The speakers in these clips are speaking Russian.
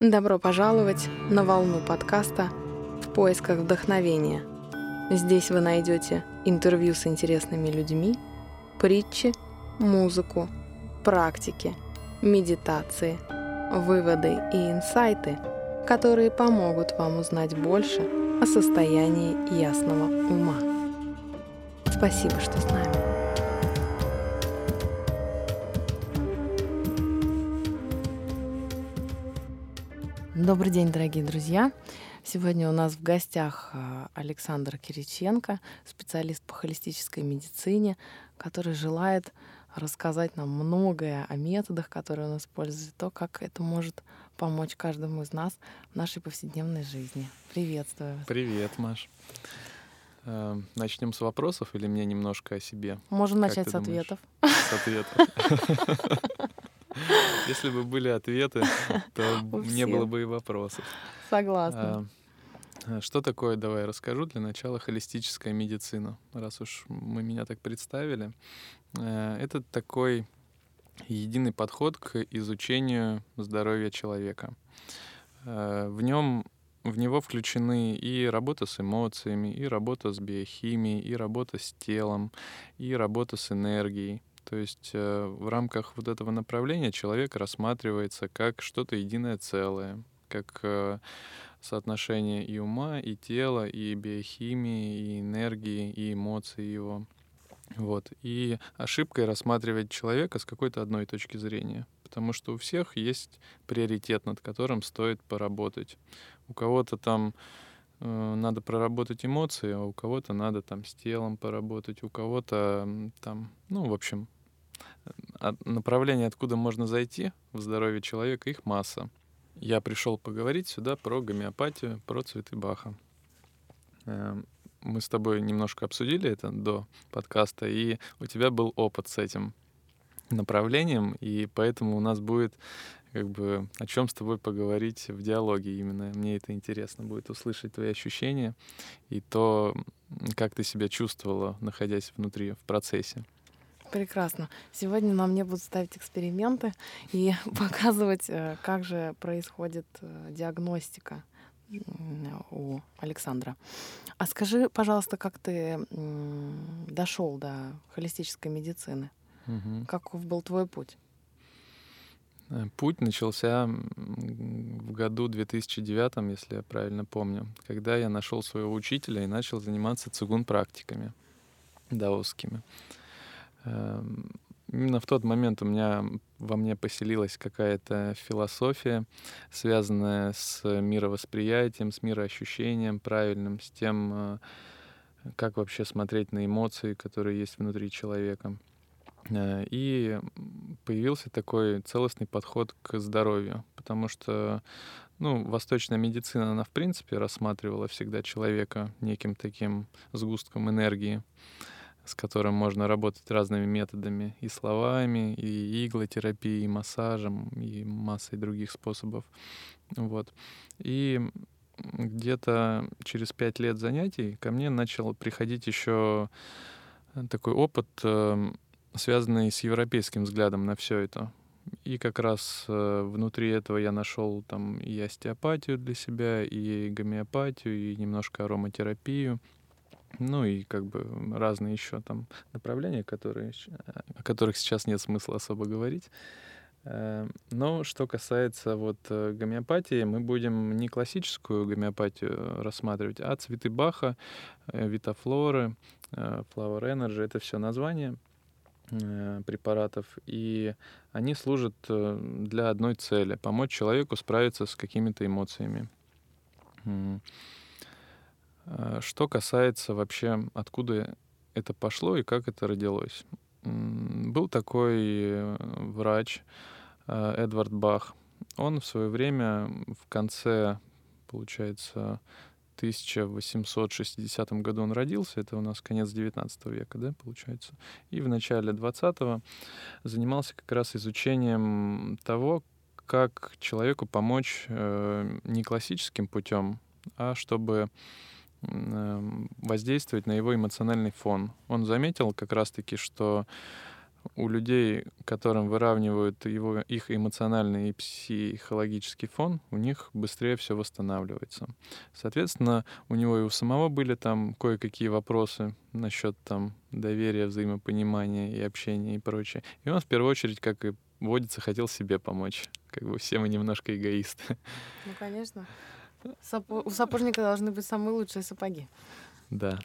Добро пожаловать на волну подкаста «В поисках вдохновения». Здесь вы найдете интервью с интересными людьми, притчи, музыку, практики, медитации, выводы и инсайты, которые помогут вам узнать больше о состоянии ясного ума. Спасибо, что с нами. Добрый день, дорогие друзья. Сегодня у нас в гостях а, Александр Кириченко, специалист по холистической медицине, который желает рассказать нам многое о методах, которые он использует, то, как это может помочь каждому из нас в нашей повседневной жизни. Приветствую вас. Привет, Маш. Э, Начнем с вопросов или мне немножко о себе? Можем как начать с думаешь? ответов. С ответов. Если бы были ответы, то не было бы и вопросов. Согласна. А, что такое, давай расскажу для начала, холистическая медицина, раз уж мы меня так представили. Э, это такой единый подход к изучению здоровья человека. Э, в нем в него включены и работа с эмоциями, и работа с биохимией, и работа с телом, и работа с энергией. То есть э, в рамках вот этого направления человек рассматривается как что-то единое целое, как э, соотношение и ума, и тела, и биохимии, и энергии, и эмоций его. Вот. И ошибкой рассматривать человека с какой-то одной точки зрения. Потому что у всех есть приоритет, над которым стоит поработать. У кого-то там э, надо проработать эмоции, а у кого-то надо там с телом поработать, у кого-то там, ну, в общем, направлений, откуда можно зайти в здоровье человека, их масса. Я пришел поговорить сюда про гомеопатию, про цветы Баха. Эм, мы с тобой немножко обсудили это до подкаста, и у тебя был опыт с этим направлением, и поэтому у нас будет как бы о чем с тобой поговорить в диалоге именно. Мне это интересно будет услышать твои ощущения и то, как ты себя чувствовала, находясь внутри, в процессе. Прекрасно. Сегодня нам мне будут ставить эксперименты и показывать, э, как же происходит э, диагностика у Александра. А скажи, пожалуйста, как ты дошел до холистической медицины? Угу. Каков был твой путь? Э, путь начался в году 2009, если я правильно помню, когда я нашел своего учителя и начал заниматься цигун-практиками даосскими. Эм, именно в тот момент у меня во мне поселилась какая-то философия, связанная с мировосприятием, с мироощущением правильным, с тем, э, как вообще смотреть на эмоции, которые есть внутри человека. Э, и появился такой целостный подход к здоровью, потому что ну, восточная медицина, она в принципе рассматривала всегда человека неким таким сгустком энергии с которым можно работать разными методами, и словами, и иглотерапией, и массажем, и массой других способов. Вот. И где-то через пять лет занятий ко мне начал приходить еще такой опыт, эм, связанный с европейским взглядом на все это. И как раз э, внутри этого я нашел там и остеопатию для себя, и гомеопатию, и немножко ароматерапию. Ну и как бы разные еще там направления, которые, о которых сейчас нет смысла особо говорить. Э, но что касается вот э, гомеопатии, мы будем не классическую гомеопатию рассматривать, а цветы Баха, э, витафлоры, Flower Energy, это все названия препаратов, и они служат для одной цели — помочь человеку справиться с какими-то эмоциями. Э, что касается вообще, откуда это пошло и как это родилось. Был такой э, врач э, Эдвард Бах. Он в свое время в конце, получается, 1860 году он родился, это у нас конец 19 века, да, получается. И в начале 20-го занимался как раз изучением того, как человеку помочь э, не классическим путем, а чтобы воздействовать на его эмоциональный фон. Он заметил как раз-таки, что у людей, которым выравнивают его, их эмоциональный и психологический фон, у них быстрее все восстанавливается. Соответственно, у него и у самого были там кое-какие вопросы насчет там доверия, взаимопонимания и общения и прочее. И он в первую очередь, как и водится, хотел себе помочь. Как бы все мы немножко эгоисты. Ну, конечно. Сапо... У сапожника должны быть самые лучшие сапоги. Да.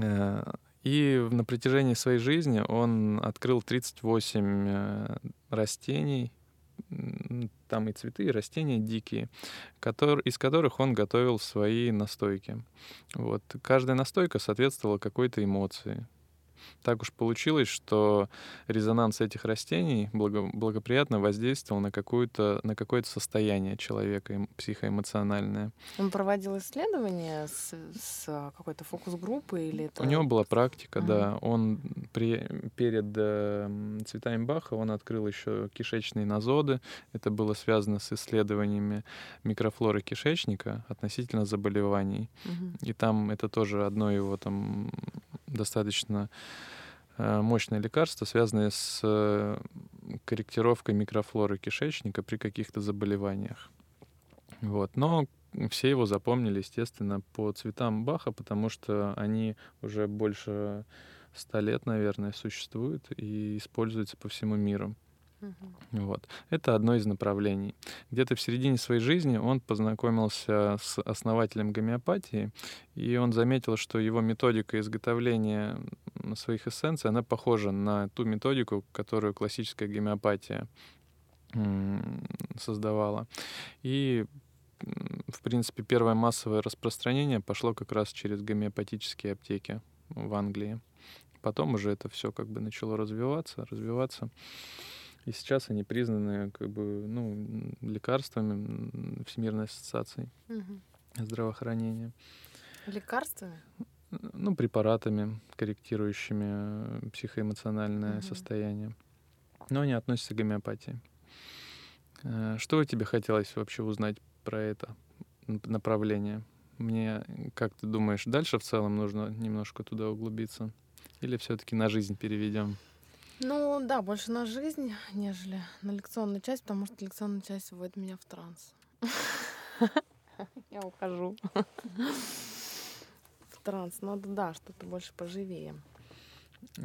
Э, и на протяжении своей жизни он открыл 38 э, растений, там и цветы, и растения дикие, которые, из которых он готовил свои настойки. Вот. Каждая настойка соответствовала какой-то эмоции так уж получилось, что резонанс этих растений благо, благоприятно воздействовал на, какую-то, на какое-то состояние человека психоэмоциональное. Он проводил исследования с, с какой-то фокус-группой или это... У него была практика, uh-huh. да. Он при, перед э, цветами Баха он открыл еще кишечные назоды. Это было связано с исследованиями микрофлоры кишечника относительно заболеваний. Uh-huh. И там это тоже одно его там достаточно э, мощное лекарство, связанное с э, корректировкой микрофлоры кишечника при каких-то заболеваниях. Вот. Но все его запомнили, естественно, по цветам Баха, потому что они уже больше ста лет, наверное, существуют и используются по всему миру. Угу. Вот. Это одно из направлений. Где-то в середине своей жизни он познакомился с основателем гомеопатии, и он заметил, что его методика изготовления своих эссенций, она похожа на ту методику, которую классическая гомеопатия создавала. И в принципе, первое массовое распространение пошло как раз через гомеопатические аптеки в Англии. Потом уже это все как бы начало развиваться, развиваться. И сейчас они признаны как бы, ну, лекарствами Всемирной ассоциации угу. здравоохранения. Лекарствами? Ну, препаратами, корректирующими психоэмоциональное угу. состояние. Но они относятся к гомеопатии. Э, что бы тебе хотелось вообще узнать про это направление? Мне, как ты думаешь, дальше в целом нужно немножко туда углубиться? Или все-таки на жизнь переведем? Ну да, больше на жизнь, нежели на лекционную часть, потому что лекционная часть вводит меня в транс. Я ухожу. В транс. Надо, да, что-то больше поживее.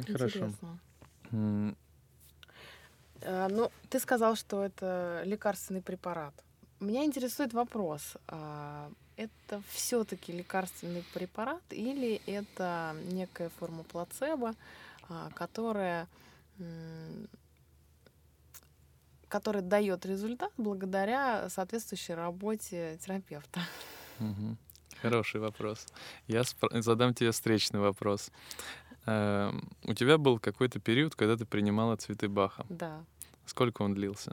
Хорошо. А, ну, ты сказал, что это лекарственный препарат. Меня интересует вопрос. А, это все-таки лекарственный препарат или это некая форма плацебо, а, которая который дает результат благодаря соответствующей работе терапевта. Угу. Хороший вопрос. Я спро- задам тебе встречный вопрос. Э, у тебя был какой-то период, когда ты принимала цветы Баха. Да. Сколько он длился?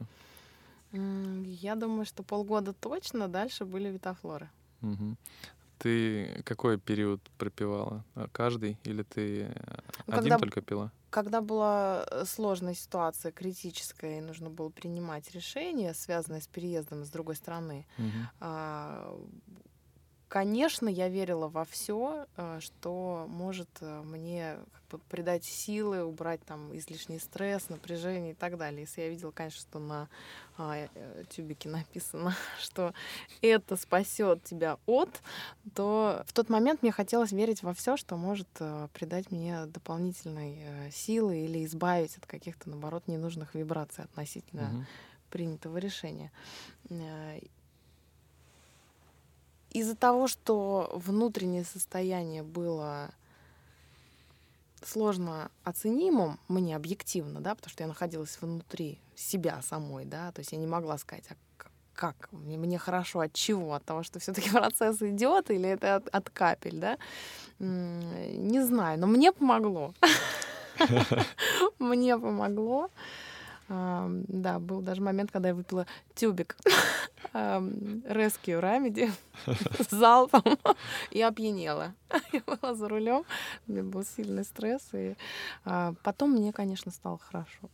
Я думаю, что полгода точно. Дальше были витофлоры. Угу. Ты какой период пропивала? Каждый? Или ты ну, один когда, только пила? Когда была э, сложная ситуация, критическая, и нужно было принимать решение, связанное с переездом из другой страны, угу. Конечно, я верила во все, э, что может э, мне как бы придать силы, убрать там излишний стресс, напряжение и так далее. Если я видела, конечно, что на а, э, тюбике написано, что это спасет тебя от, то в тот момент мне хотелось верить во все, что может придать мне дополнительной силы или избавить от каких-то, наоборот, ненужных вибраций относительно угу. принятого решения из-за того, что внутреннее состояние было сложно оценимым мне объективно, да, потому что я находилась внутри себя самой, да, то есть я не могла сказать, а как? Мне, мне хорошо от чего, от того, что все-таки процесс идет, или это от, от капель, да, не знаю, но мне помогло, мне помогло. Да, был даже момент, когда я выпила тюбик Rescue Remedy с залпом и опьянела. Я была за рулем, у меня был сильный стресс, и а, потом мне, конечно, стало хорошо.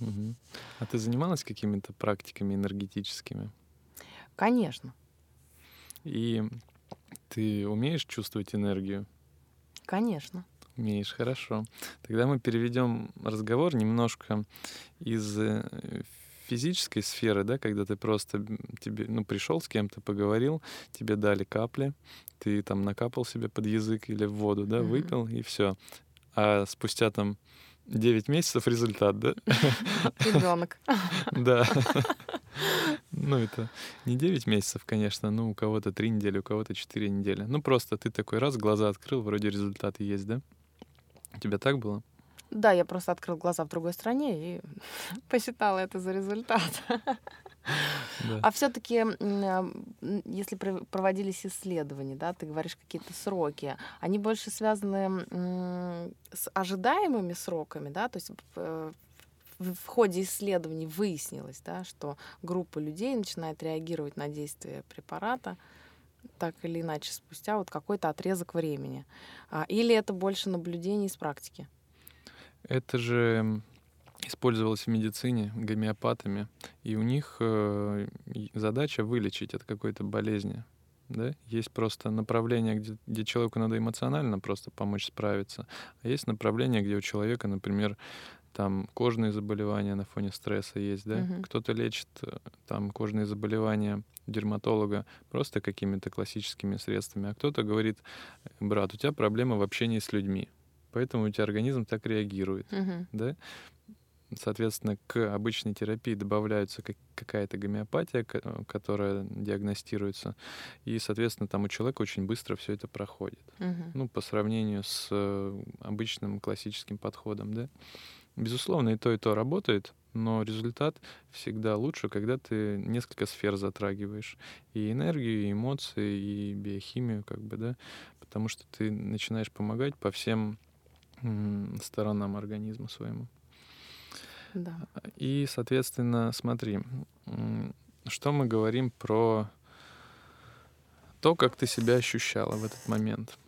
А ты занималась какими-то практиками энергетическими? Конечно. И ты умеешь чувствовать энергию? Конечно. Умеешь, хорошо. Тогда мы переведем разговор немножко из э, физической сферы, да, когда ты просто тебе, ну, пришел с кем-то, поговорил, тебе дали капли, ты там накапал себе под язык или в воду, да, mm-hmm. выпил, и все. А спустя там 9 месяцев результат, да? Ребенок. Да. Ну, это не 9 месяцев, конечно, ну, у кого-то 3 недели, у кого-то 4 недели. Ну, просто ты такой раз глаза открыл, вроде результаты есть, да? У тебя так было? Да, я просто открыл глаза в другой стране и посчитала это за результат. Да. А все-таки, если проводились исследования, да, ты говоришь какие-то сроки, они больше связаны с ожидаемыми сроками, да, то есть э, в ходе исследований выяснилось, да, что группа людей начинает реагировать на действие препарата так или иначе спустя вот какой-то отрезок времени. А, или это больше наблюдений из практики? Это же использовалось в медицине гомеопатами, и у них э, задача вылечить от какой-то болезни. Да? Есть просто направление, где, где человеку надо эмоционально просто помочь справиться, а есть направление, где у человека, например, там кожные заболевания на фоне стресса есть, да, uh-huh. кто-то лечит э, там кожные заболевания дерматолога просто какими-то классическими средствами, а кто-то говорит, брат, у тебя проблема в общении с людьми, поэтому у тебя организм так реагирует, uh-huh. да. Соответственно, к обычной терапии добавляется какая-то гомеопатия, которая диагностируется, и, соответственно, там у человека очень быстро все это проходит. Uh-huh. Ну, по сравнению с э, обычным классическим подходом, да. Безусловно, и то, и то работает, но результат всегда лучше, когда ты несколько сфер затрагиваешь. И энергию, и эмоции, и биохимию, как бы, да, потому что ты начинаешь помогать по всем сторонам организма своему. Да. И, соответственно, смотри, что мы говорим про то, как ты себя ощущала в этот момент.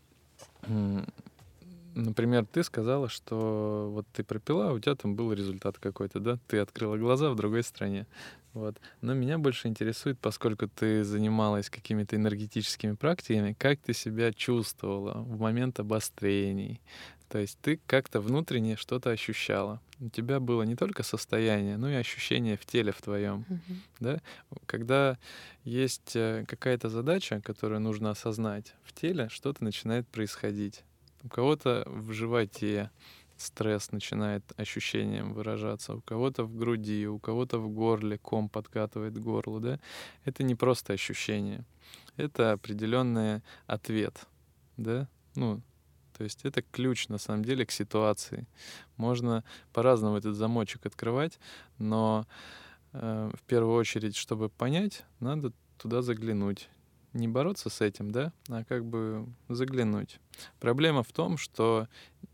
Например, ты сказала, что вот ты пропила, а у тебя там был результат какой-то, да? Ты открыла глаза в другой стране. Вот. Но меня больше интересует, поскольку ты занималась какими-то энергетическими практиками, как ты себя чувствовала в момент обострений. То есть ты как-то внутренне что-то ощущала. У тебя было не только состояние, но и ощущение в теле в твоем. Uh-huh. Да? Когда есть э, какая-то задача, которую нужно осознать в теле, что-то начинает происходить. У кого-то в животе стресс начинает ощущением выражаться, у кого-то в груди, у кого-то в горле, ком подкатывает горло, да? Это не просто ощущение, это определенный ответ, да? Ну, то есть это ключ на самом деле к ситуации. Можно по-разному этот замочек открывать, но э, в первую очередь, чтобы понять, надо туда заглянуть не бороться с этим, да, а как бы заглянуть. Проблема в том, что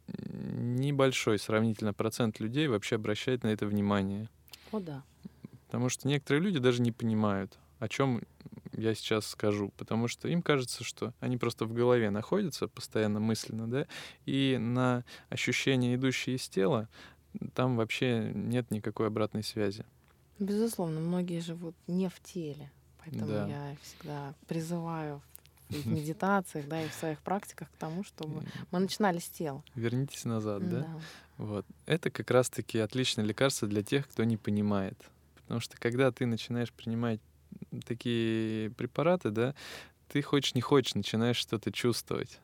небольшой сравнительно процент людей вообще обращает на это внимание. О, да. Потому что некоторые люди даже не понимают, о чем я сейчас скажу, потому что им кажется, что они просто в голове находятся постоянно мысленно, да, и на ощущения, идущие из тела, там вообще нет никакой обратной связи. Безусловно, многие живут не в теле. Поэтому да. я всегда призываю в медитациях, да, и в своих практиках к тому, чтобы мы начинали с тела. Вернитесь назад, да? да? Вот. Это как раз-таки отличное лекарство для тех, кто не понимает. Потому что когда ты начинаешь принимать такие препараты, да, ты хочешь не хочешь, начинаешь что-то чувствовать.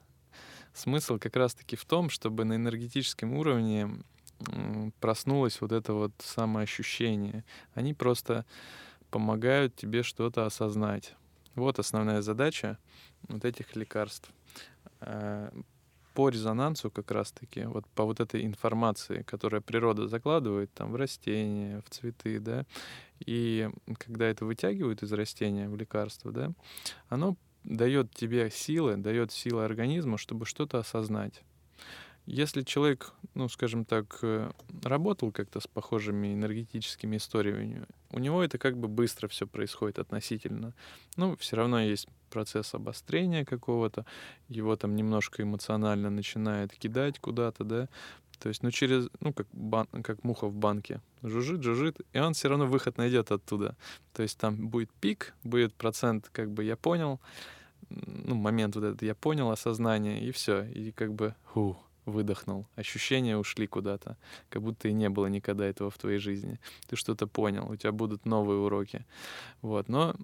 Смысл как раз-таки в том, чтобы на энергетическом уровне проснулось вот это вот самоощущение. Они просто помогают тебе что-то осознать. Вот основная задача вот этих лекарств. Э, по резонансу как раз-таки, вот по вот этой информации, которая природа закладывает там в растения, в цветы, да, и когда это вытягивают из растения в лекарство, да, оно дает тебе силы, дает силы организму, чтобы что-то осознать. Если человек, ну, скажем так, э, работал как-то с похожими энергетическими историями, у него это как бы быстро все происходит относительно. Ну, все равно есть процесс обострения какого-то, его там немножко эмоционально начинает кидать куда-то, да, то есть, ну, через, ну, как, бан, как муха в банке. Жужжит, жужжит, и он все равно выход найдет оттуда. То есть там будет пик, будет процент, как бы я понял, ну, момент вот этот я понял, осознание, и все. И как бы, фух, выдохнул. Ощущения ушли куда-то, как будто и не было никогда этого в твоей жизни. Ты что-то понял, у тебя будут новые уроки. Вот. Но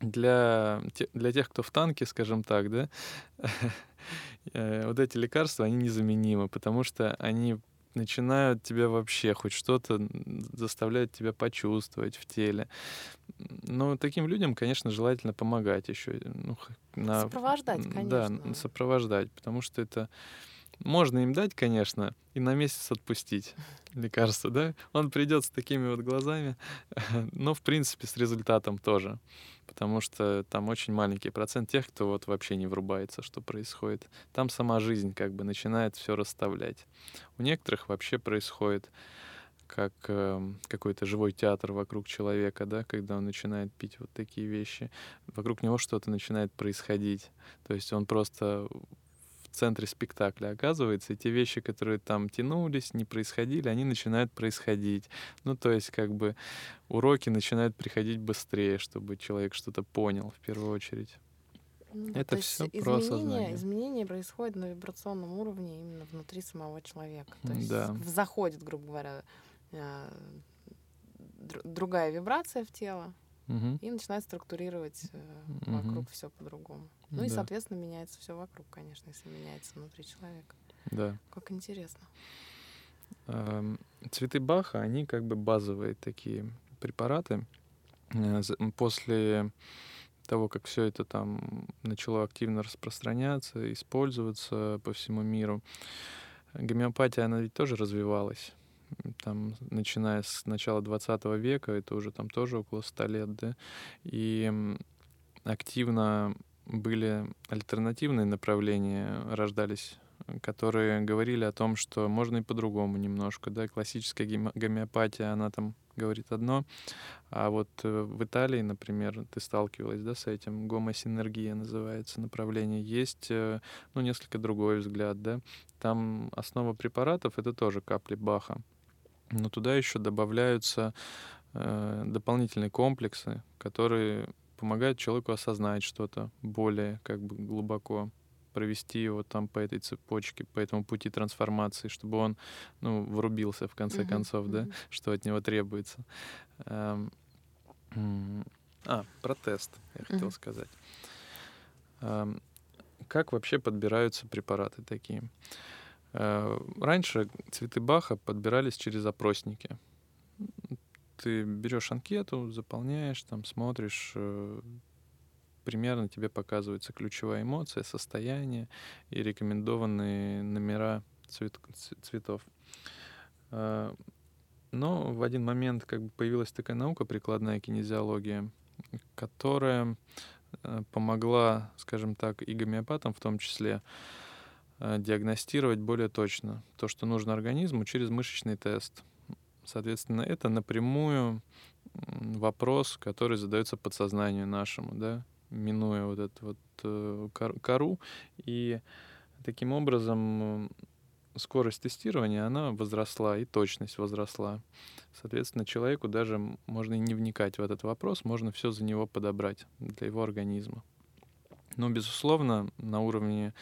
для, для тех, кто в танке, скажем так, да, э, вот эти лекарства, они незаменимы, потому что они начинают тебя вообще хоть что-то заставляют тебя почувствовать в теле. Но таким людям, конечно, желательно помогать еще. Ну, на, сопровождать, конечно. Да, сопровождать, потому что это можно им дать, конечно, и на месяц отпустить лекарство, да? Он придет с такими вот глазами, но, в принципе, с результатом тоже. Потому что там очень маленький процент тех, кто вот вообще не врубается, что происходит. Там сама жизнь как бы начинает все расставлять. У некоторых вообще происходит как э, какой-то живой театр вокруг человека, да, когда он начинает пить вот такие вещи, вокруг него что-то начинает происходить. То есть он просто в центре спектакля оказывается, и те вещи, которые там тянулись, не происходили, они начинают происходить. Ну, то есть, как бы уроки начинают приходить быстрее, чтобы человек что-то понял в первую очередь. Ну, Это все про изменения, изменения происходят на вибрационном уровне именно внутри самого человека. То есть да. заходит, грубо говоря, э, другая вибрация в тело, угу. и начинает структурировать угу. вокруг все по-другому. Ну да. и, соответственно, меняется все вокруг, конечно, если меняется внутри человека. Да. Как интересно. Цветы Баха, они как бы базовые такие препараты. Э, после того, как все это там начало активно распространяться, использоваться по всему миру, гомеопатия, она ведь тоже развивалась там, начиная с начала 20 века, это уже там тоже около 100 лет, да, и активно были альтернативные направления, рождались которые говорили о том, что можно и по-другому немножко, да, классическая гомеопатия, она там говорит одно, а вот э, в Италии, например, ты сталкивалась, да, с этим, гомосинергия называется направление, есть, э, ну, несколько другой взгляд, да, там основа препаратов — это тоже капли Баха, но туда еще добавляются э, дополнительные комплексы, которые помогают человеку осознать что-то более как бы глубоко провести его там по этой цепочке, по этому пути трансформации, чтобы он, ну, врубился в конце uh-huh, концов, uh-huh. да, что от него требуется. Эм, а, про тест я uh-huh. хотел сказать. Эм, как вообще подбираются препараты такие? Э, раньше цветы Баха подбирались через опросники. Ты берешь анкету, заполняешь, там смотришь, э, примерно тебе показывается ключевая эмоция, состояние и рекомендованные номера цвет, цветов. Э, но в один момент как бы появилась такая наука, прикладная кинезиология, которая помогла, скажем так, и гомеопатам в том числе, диагностировать более точно то, что нужно организму через мышечный тест. Соответственно, это напрямую вопрос, который задается подсознанию нашему, да, минуя вот эту вот э, кору. И таким образом скорость тестирования, она возросла, и точность возросла. Соответственно, человеку даже можно и не вникать в этот вопрос, можно все за него подобрать для его организма. Но, безусловно, на уровне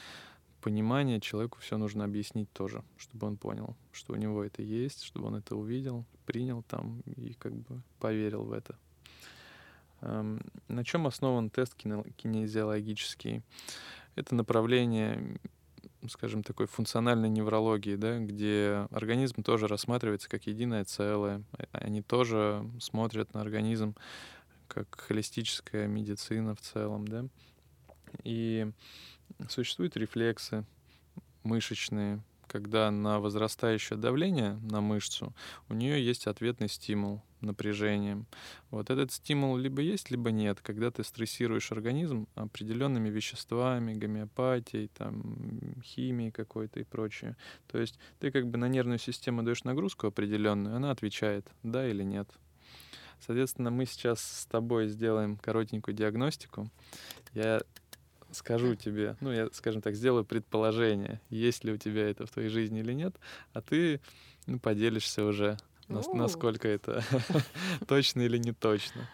понимание человеку все нужно объяснить тоже, чтобы он понял, что у него это есть, чтобы он это увидел, принял там и как бы поверил в это. Эм, на чем основан тест кинезиологический? Это направление, скажем, такой функциональной неврологии, да, где организм тоже рассматривается как единое целое. А, они тоже смотрят на организм как холистическая медицина в целом, да. И Существуют рефлексы мышечные, когда на возрастающее давление на мышцу у нее есть ответный стимул напряжением. Вот этот стимул либо есть, либо нет, когда ты стрессируешь организм определенными веществами, гомеопатией, там, химией какой-то и прочее. То есть ты как бы на нервную систему даешь нагрузку определенную, она отвечает, да или нет. Соответственно, мы сейчас с тобой сделаем коротенькую диагностику. Я скажу тебе, ну, я, скажем так, сделаю предположение, есть ли у тебя это в твоей жизни или нет, а ты ну, поделишься уже, насколько это точно или не точно.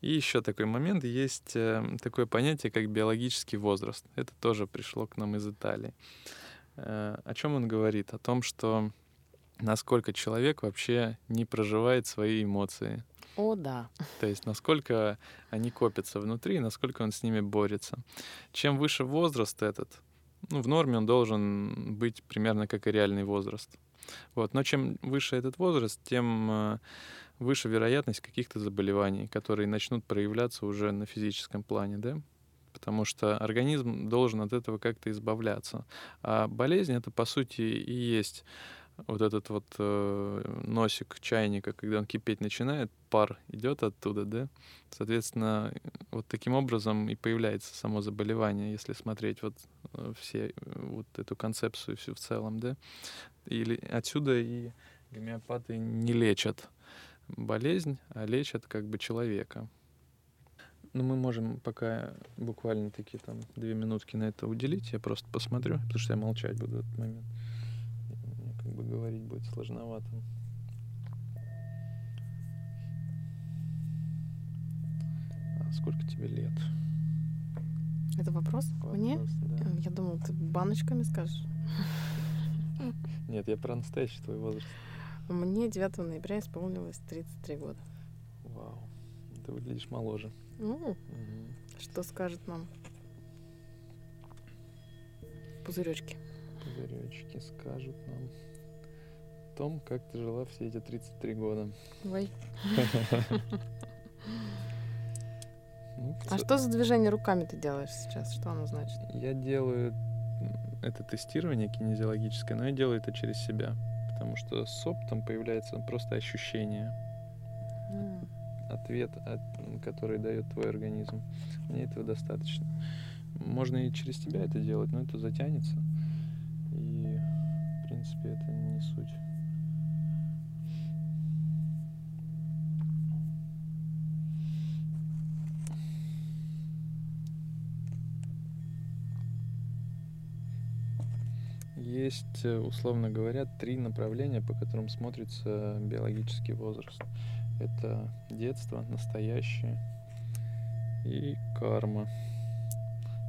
И еще такой момент, есть э, такое понятие, как биологический возраст. Это тоже пришло к нам из Италии. Э, о чем он говорит? О том, что насколько человек вообще не проживает свои эмоции. О, да. То есть насколько они копятся внутри, насколько он с ними борется. Чем выше возраст этот, ну, в норме он должен быть примерно как и реальный возраст. Вот. Но чем выше этот возраст, тем э, выше вероятность каких-то заболеваний, которые начнут проявляться уже на физическом плане, да? Потому что организм должен от этого как-то избавляться. А болезнь это по сути и есть вот этот вот э, носик чайника, когда он кипеть начинает, пар идет оттуда, да, соответственно, вот таким образом и появляется само заболевание, если смотреть вот э, все вот эту концепцию всю в целом, да, или отсюда и гомеопаты не лечат болезнь, а лечат как бы человека. Ну, мы можем пока буквально такие там две минутки на это уделить. Я просто посмотрю, потому что я молчать буду в этот момент бы говорить будет сложновато. А сколько тебе лет? Это вопрос? вопрос Мне? Да. Я думал, ты баночками скажешь. Нет, я про настоящий твой возраст. Мне 9 ноября исполнилось 33 года. Вау. Ты выглядишь моложе. Ну, Угу. что скажет нам? Пузыречки. Пузыречки скажут нам том, как ты жила все эти 33 года. Ой. Ну, А что за движение руками ты делаешь сейчас? Что оно значит? Я делаю это тестирование кинезиологическое, но я делаю это через себя. Потому что с опытом появляется просто ощущение, ответ, от- который дает твой организм. Мне этого достаточно. Можно и через тебя это делать, но это затянется. Есть, э, условно говоря, три направления, по которым смотрится биологический возраст. Это детство, настоящее и карма.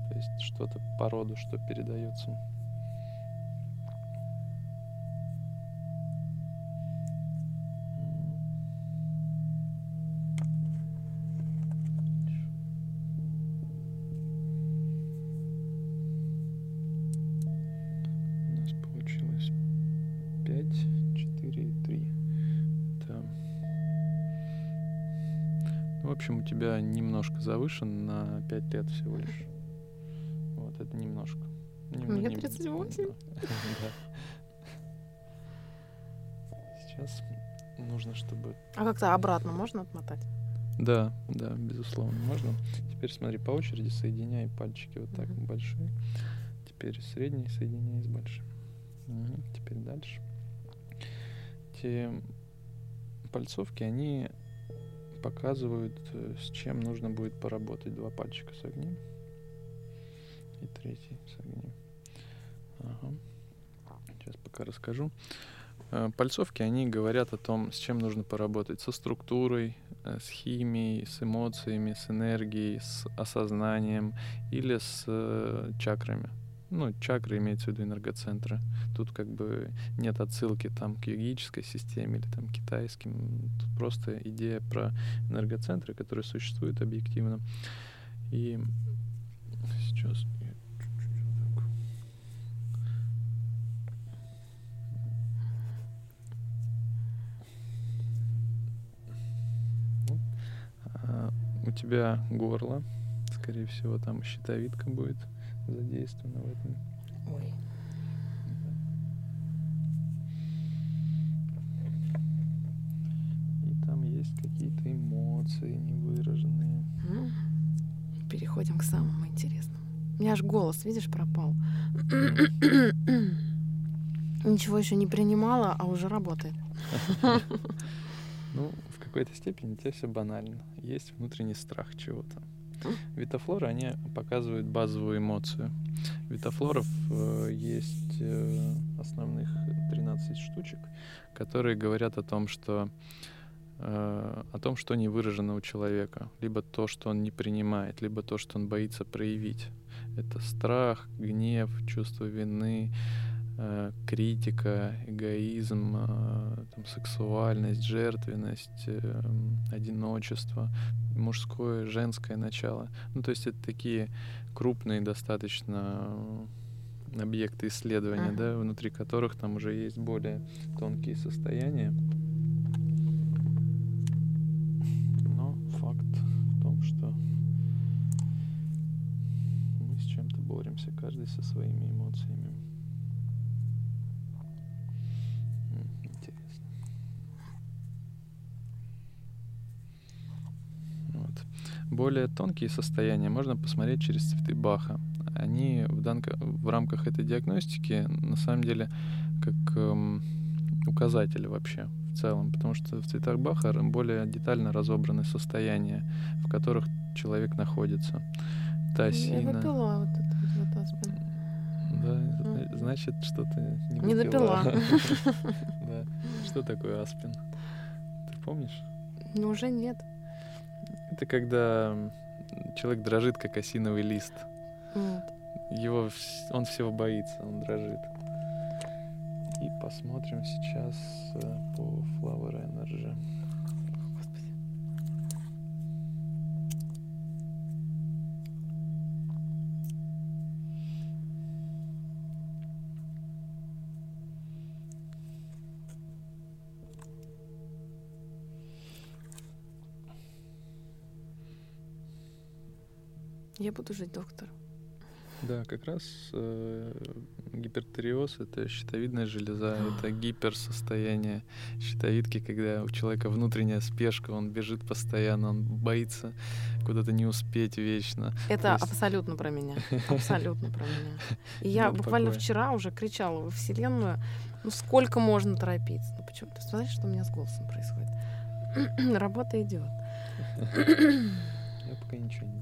То есть что-то по роду, что передается. Общем, у тебя немножко завышен на 5 лет всего лишь. Вот, это немножко. Нем- Мне нем- 38. Да. Сейчас нужно, чтобы... А как-то обратно можно отмотать? Да, да, безусловно, можно. Теперь смотри, по очереди соединяй пальчики вот так Мгм. большие. Теперь средний соединяй с большим. Мгм. Теперь дальше. Те пальцовки, они показывают, э, с чем нужно будет поработать. Два пальчика согни. И третий согни. Ага. Сейчас пока расскажу. Э, Пальцовки, они говорят о том, с чем нужно поработать. Со структурой, э, с химией, с эмоциями, с энергией, с осознанием или с чакрами. Ну, чакры имеется в виду энергоцентры. Тут как бы нет отсылки там к йогической системе или там китайским. Тут просто идея про энергоцентры, которые существуют объективно. И сейчас. Вот. А, у тебя горло, скорее всего, там щитовидка будет задействована в этом. Ой. И там есть какие-то эмоции невыраженные. Переходим к самому интересному. У меня аж голос, видишь, пропал. Ничего еще не принимала, а уже работает. Ну, в какой-то степени у тебя все банально. Есть внутренний страх чего-то. Витофлоры, они показывают базовую эмоцию. Витофлоров э, есть э, основных 13 штучек, которые говорят о том, что э, о том, что не выражено у человека, либо то, что он не принимает, либо то, что он боится проявить. Это страх, гнев, чувство вины, э, критика, эгоизм, э, там, сексуальность, жертвенность, э, одиночество, мужское, женское начало. Ну, то есть это такие крупные достаточно объекты исследования, uh-huh. да, внутри которых там уже есть более тонкие состояния. Но факт в том, что мы с чем-то боремся, каждый со своими эмоциями. Более тонкие состояния можно посмотреть через цветы Баха они в, дан... в рамках этой диагностики на самом деле как эм, указатели вообще в целом, потому что в цветах Баха более детально разобраны состояния, в которых человек находится. Тасина. Я допила вот этот вот аспин. Да, mm. значит, что-то не, не допила. Да. Что такое аспин? Ты помнишь? Ну, уже нет. Это когда человек дрожит, как осиновый лист. Вот. Его, он всего боится, он дрожит. И посмотрим сейчас э, по Flower Energy. Я буду жить доктор. Да, как раз э, гипертериоз — это щитовидная железа, это гиперсостояние щитовидки, когда у человека внутренняя спешка, он бежит постоянно, он боится куда-то не успеть вечно. Это есть... абсолютно про меня, абсолютно про меня. И я буквально вчера уже кричала во Вселенную, ну сколько можно торопиться? Ну почему? Ты смотришь, что у меня с голосом происходит? Работа идет. Я пока ничего не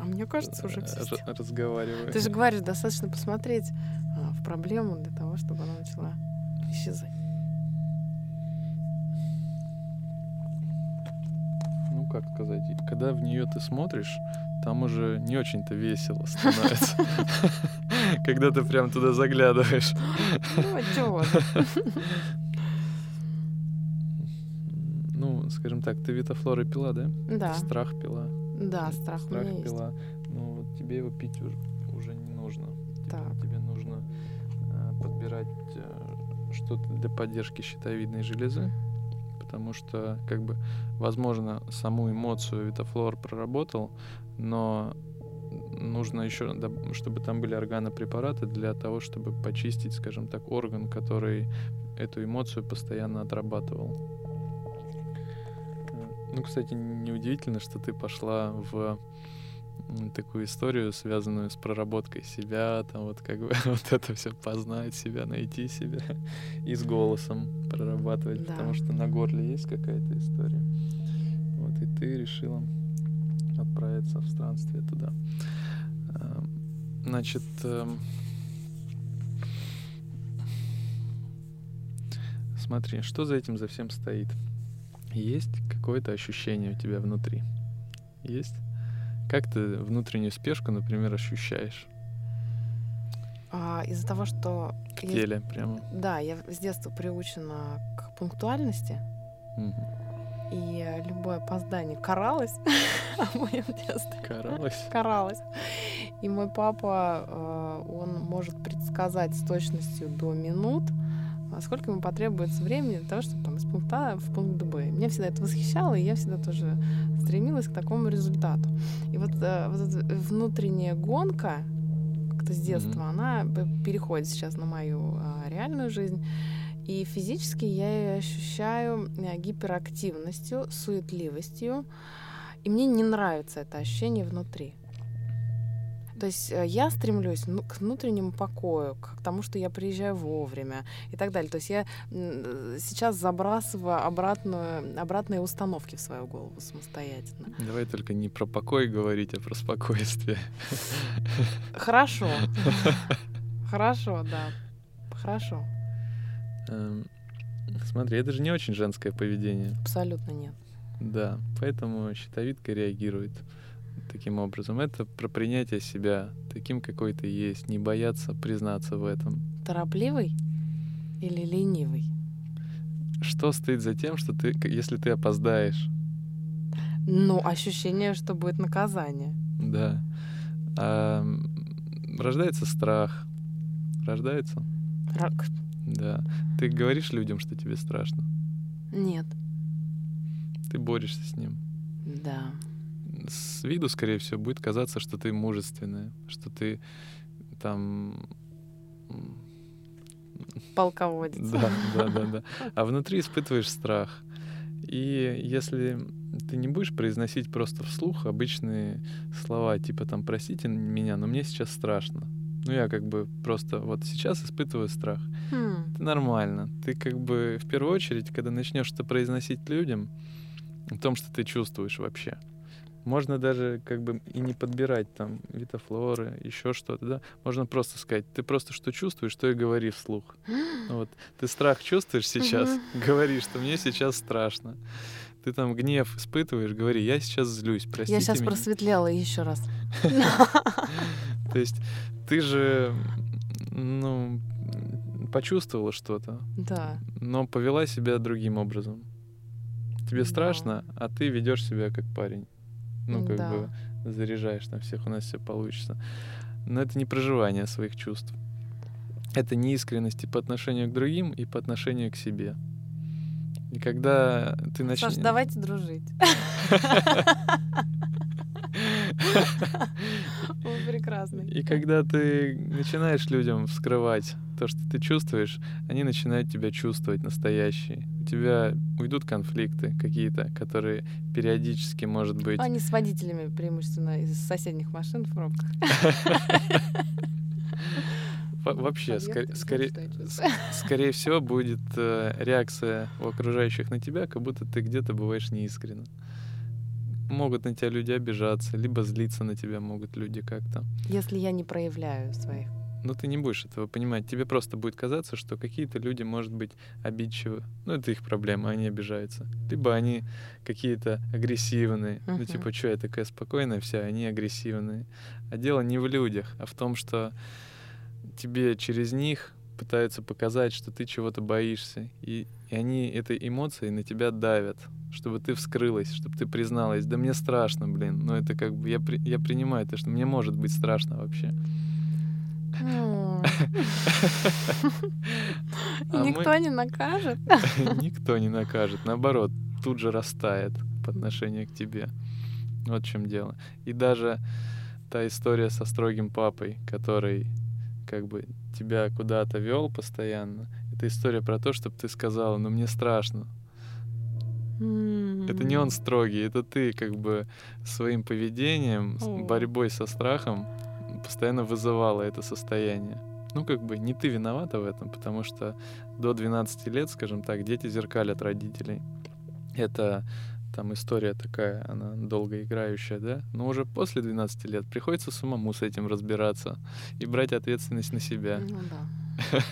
а мне кажется, уже все разговариваю. Ты же говоришь, достаточно посмотреть а, в проблему для того, чтобы она начала исчезать. Ну, как сказать, когда в нее ты смотришь, там уже не очень-то весело становится. Когда ты прям туда заглядываешь. Ну, а чего? Ну, скажем так, ты витофлоры пила, да? Да. Страх пила. Да, страх, страх у меня пила. Есть. Ну вот тебе его пить уже, уже не нужно. Так. Тебе, тебе нужно э, подбирать э, что-то для поддержки щитовидной железы, потому что, как бы, возможно, саму эмоцию Витафлор проработал, но нужно еще, чтобы там были органопрепараты для того, чтобы почистить, скажем так, орган, который эту эмоцию постоянно отрабатывал. Ну, кстати, неудивительно, что ты пошла в такую историю, связанную с проработкой себя, там вот как бы вот это все познать себя, найти себя и с голосом прорабатывать, да. потому что на горле есть какая-то история. Вот и ты решила отправиться в странствие туда. Значит, эм, смотри, что за этим за всем стоит? Есть какое-то ощущение у тебя внутри? Есть? Как ты внутреннюю спешку, например, ощущаешь? А, из-за того, что... В я... теле прямо. Да, я с детства приучена к пунктуальности. Угу. И любое опоздание каралось в моем детстве. Каралось? Каралось. И мой папа, э, он может предсказать с точностью до минут, а сколько ему потребуется времени для того, чтобы там, из пункта А в пункт Б. Меня всегда это восхищало, и я всегда тоже стремилась к такому результату. И вот, э, вот эта внутренняя гонка, как-то с детства, mm-hmm. она переходит сейчас на мою э, реальную жизнь. И физически я ее ощущаю э, гиперактивностью, суетливостью. И мне не нравится это ощущение внутри. То есть э, я стремлюсь ну, к внутреннему покою, к тому, что я приезжаю вовремя и так далее. То есть я сейчас забрасываю обратную, обратные установки в свою голову самостоятельно. Давай только не про покой говорить, а про спокойствие. Хорошо. Хорошо, да. Хорошо. Эм, смотри, это же не очень женское поведение. Абсолютно нет. Да, поэтому щитовидка реагирует таким образом. Это про принятие себя таким, какой ты есть, не бояться признаться в этом. Торопливый или ленивый? Что стоит за тем, что ты, если ты опоздаешь? Ну, ощущение, что будет наказание. Да. А, рождается страх. Рождается? Рак. Да. Ты говоришь людям, что тебе страшно? Нет. Ты борешься с ним? Да. С виду, скорее всего, будет казаться, что ты мужественная, что ты там полководец. Да, да, да, да. А внутри испытываешь страх. И если ты не будешь произносить просто вслух обычные слова, типа там «простите меня, но мне сейчас страшно», ну, я как бы просто вот сейчас испытываю страх. Хм. Это нормально. Ты как бы в первую очередь, когда начнешь это произносить людям, о том, что ты чувствуешь вообще. Можно даже как бы и не подбирать там витофлоры, еще что-то, да. Можно просто сказать, ты просто что чувствуешь, то и говори вслух. Вот. Ты страх чувствуешь сейчас, говори, что мне сейчас страшно. Ты там гнев испытываешь, говори, я сейчас злюсь, простите Я сейчас меня. просветлела еще раз. То есть ты же, ну, почувствовала что-то. Да. Но повела себя другим образом. Тебе Да. страшно, а ты ведешь себя как парень. Ну, как Да. бы заряжаешь на всех, у нас все получится. Но это не проживание своих чувств. Это неискренность и по отношению к другим, и по отношению к себе. И когда ты начнешь... Саш, давайте дружить. Вы прекрасный. И когда ты начинаешь людям вскрывать то, что ты чувствуешь, они начинают тебя чувствовать настоящие. У тебя уйдут конфликты какие-то, которые периодически, может быть... Они с водителями преимущественно из соседних машин в пробках. Во- Вообще, скорее, скорее, всего, будет э, реакция у окружающих на тебя, как будто ты где-то бываешь неискренне. Могут на тебя люди обижаться, либо злиться на тебя могут люди как-то. Если я не проявляю своих. Но ты не будешь этого понимать. Тебе просто будет казаться, что какие-то люди, может быть, обидчивы. Ну, это их проблема, они обижаются. Либо они какие-то агрессивные. Ну, Мгм. типа, что я такая спокойная вся, они агрессивные. А дело не в людях, а в том, что тебе через них пытаются показать, что ты чего-то боишься. И, и они этой эмоцией на тебя давят, чтобы ты вскрылась, чтобы ты призналась. Да мне страшно, блин. Но это как бы я, при- я принимаю то, что мне может быть страшно вообще. А никто не накажет. Никто не накажет. Наоборот, тут же растает по отношению к тебе. Вот в чем дело. И даже та история со строгим папой, который как бы тебя куда-то вел постоянно, это история про то, чтобы ты сказала, ну мне страшно. Это не он строгий, это ты как бы своим поведением, борьбой со страхом постоянно вызывала это состояние. Ну, как бы не ты виновата в этом, потому что до 12 лет, скажем так, дети зеркалят родителей. Это там история такая, она долгоиграющая, да? Но уже после 12 лет приходится самому с этим разбираться и брать ответственность на себя. Ну да.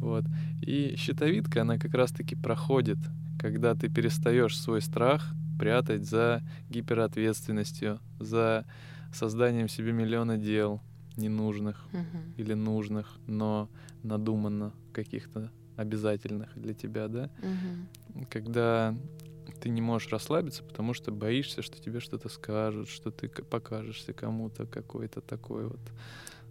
Вот. И щитовидка, она как раз-таки проходит, когда ты перестаешь свой страх прятать за гиперответственностью, за созданием себе миллиона дел ненужных Мгм. или нужных, но надуманно каких-то обязательных для тебя, да? Мгм. Когда ты не можешь расслабиться, потому что боишься, что тебе что-то скажут, что ты покажешься кому-то какой-то такой вот.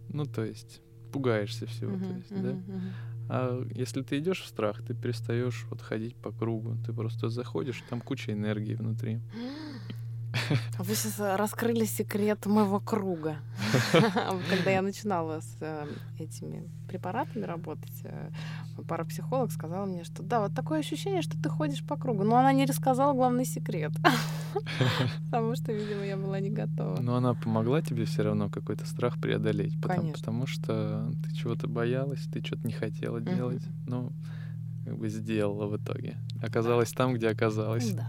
Ну, то есть пугаешься всего, то Мгм, есть, да? мгм, мгм. А если ты идешь в страх, ты перестаешь вот ходить по кругу, ты просто заходишь, там куча энергии внутри. Вы сейчас раскрыли секрет моего круга. Когда я начинала с э, этими препаратами работать, э, парапсихолог сказала мне, что да, вот такое ощущение, что ты ходишь по кругу. Но она не рассказала главный секрет. Потому что, видимо, я была не готова. Но она помогла тебе все равно какой-то страх преодолеть, потому, что ты чего-то боялась, ты что-то не хотела делать, ну, как бы сделала в итоге. Оказалась там, где оказалась. Да.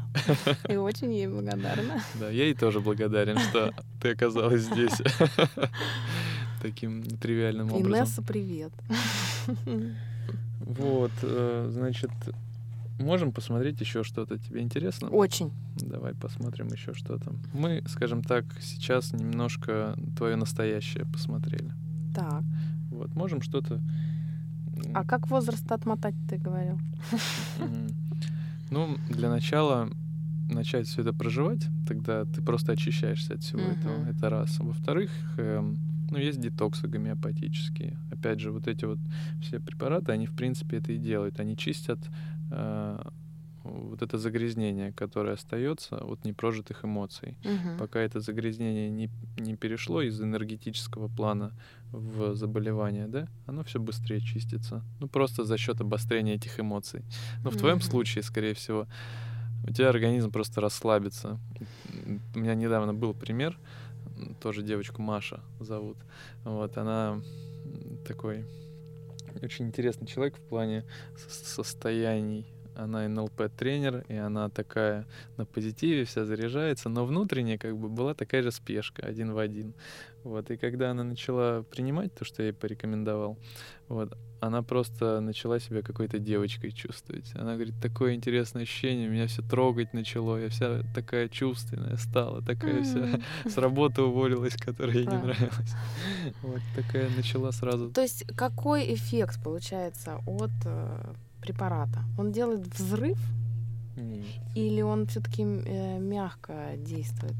И очень ей благодарна. Да, я ей тоже благодарен, что ты оказалась здесь таким нетривиальным образом. Инесса, привет. Вот, э, значит, Можем посмотреть еще что-то. Тебе интересно? Очень. Давай посмотрим еще что-то. Мы, скажем так, сейчас немножко твое настоящее посмотрели. Так. Вот, можем что-то... А как возраст отмотать, ты говорил? Ну, для начала начать все это проживать, тогда ты просто очищаешься от всего этого. Это раз. Во-вторых, эм, ну, есть детоксы гомеопатические. Опять же, вот эти вот все препараты, они, в принципе, это и делают. Они чистят э, вот это загрязнение, которое остается от непрожитых эмоций. Угу. Пока это загрязнение не, не перешло из энергетического плана в заболевание, да, оно все быстрее чистится. Ну, просто за счет обострения этих эмоций. Но в твоем угу. случае, скорее всего, у тебя организм просто расслабится. У меня недавно был пример, тоже девочку Маша зовут. Вот, она такой очень интересный человек в плане состояний. Она НЛП-тренер, и она такая на позитиве, вся заряжается, но внутренне как бы была такая же спешка, один в один. Вот, и когда она начала принимать то, что я ей порекомендовал, вот, она просто начала себя какой-то девочкой чувствовать. Она говорит, такое интересное ощущение, меня все трогать начало, я вся такая чувственная стала, такая вся с работы уволилась, которая ей не нравилась. Вот такая начала сразу. То есть какой эффект получается от э, препарата? Он делает взрыв? Нет. Или он все-таки э, мягко действует?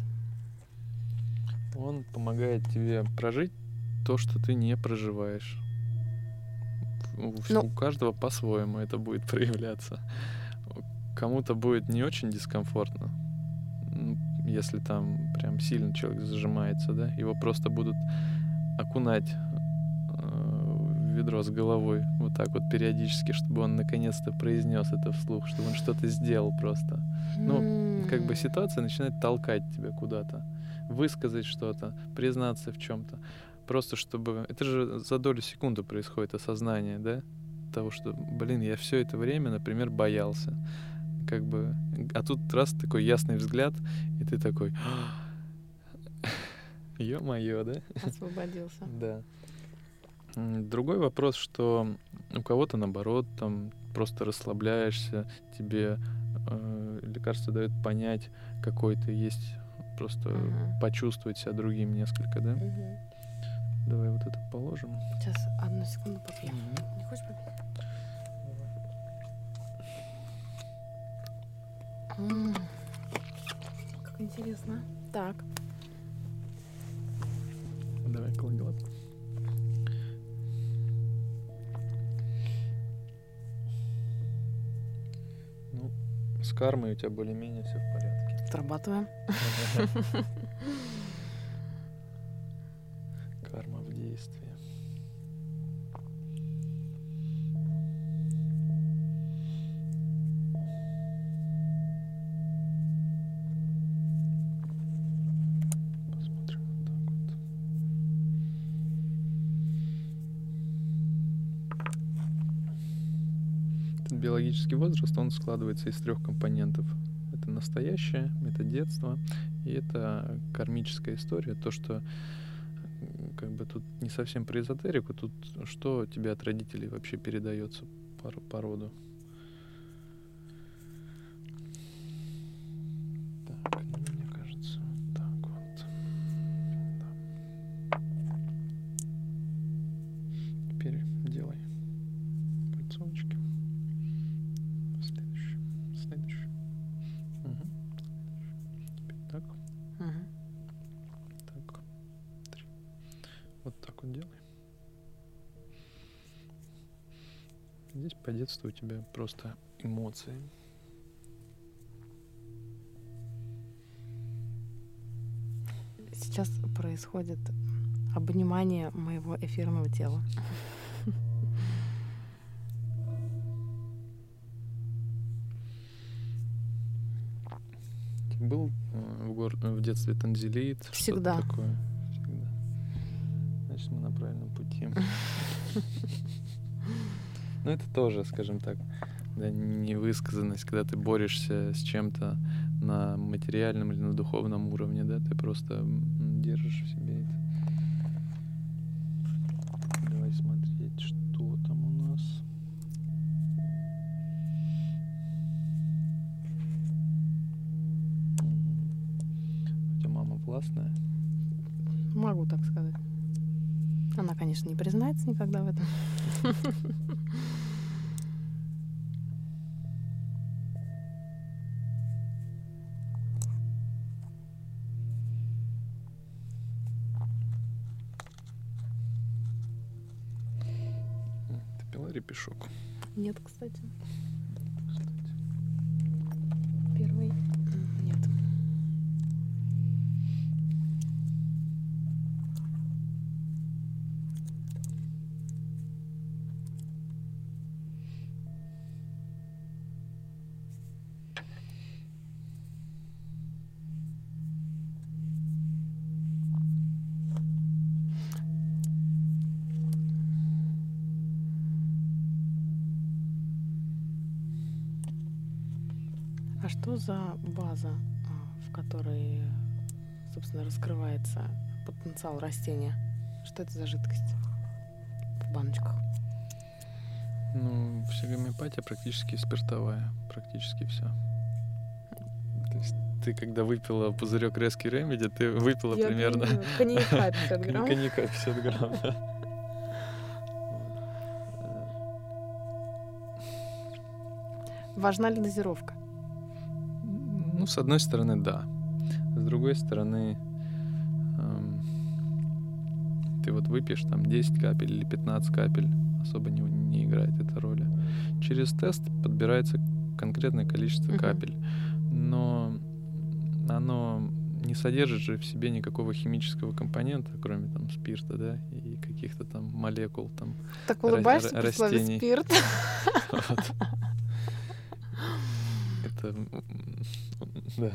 Он помогает тебе прожить то, что ты не проживаешь. У, Но... у каждого по-своему это будет проявляться. Кому-то будет не очень дискомфортно, если там прям сильно человек зажимается, да, его просто будут окунать ведро с головой вот так вот периодически, чтобы он наконец-то произнес это вслух, чтобы он что-то сделал просто. Ну, как бы ситуация начинает толкать тебя куда-то, высказать что-то, признаться в чем-то. Просто чтобы... Это же за долю секунды происходит осознание, да? Того, что, блин, я все это время, например, боялся. Как бы... А тут раз такой ясный взгляд, и ты такой... Ё-моё, да? Освободился. Да. Другой вопрос, что у кого-то наоборот, там просто расслабляешься, тебе э, лекарство дает понять, какой ты есть, просто uh-huh. почувствовать себя другим несколько, да? Uh-huh. Давай вот это положим. Сейчас, одну секунду попьем. Mm-hmm. Не хочешь попить? М-м-м. Как интересно. Так. Давай кладь Ну, кармой у тебя более-менее все в порядке. Отрабатываем. биологический возраст, он складывается из трех компонентов. Это настоящее, это детство, и это кармическая история, то, что как бы тут не совсем про эзотерику, тут что тебе от родителей вообще передается по, по роду. Тебя просто эмоции. Сейчас происходит обнимание моего эфирного тела. Был э, в, гор... в детстве танзелит? Всегда. Такое? Ну, это тоже, скажем так, да, невысказанность, когда ты борешься с чем-то на материальном или на духовном уровне, да, ты просто держишь в себе Нет, за база, а, в которой, собственно, раскрывается потенциал растения? Что это за жидкость в баночках? Ну, вся гомеопатия практически спиртовая, практически все. То есть ты когда выпила пузырек резкий ремеди, ты выпила Я примерно... Коньяка 50 грамм. Коньяка 50 грамм, да. Важна ли дозировка? Ну, с одной стороны, да. С другой стороны, эм, ты вот выпьешь там 10 капель или 15 капель, особо не, не играет эта роли. Через тест подбирается конкретное количество капель, но оно не содержит же в себе никакого химического компонента, кроме там спирта, да, и каких-то там молекул там. Так улыбаешься при слове спирт. Это да.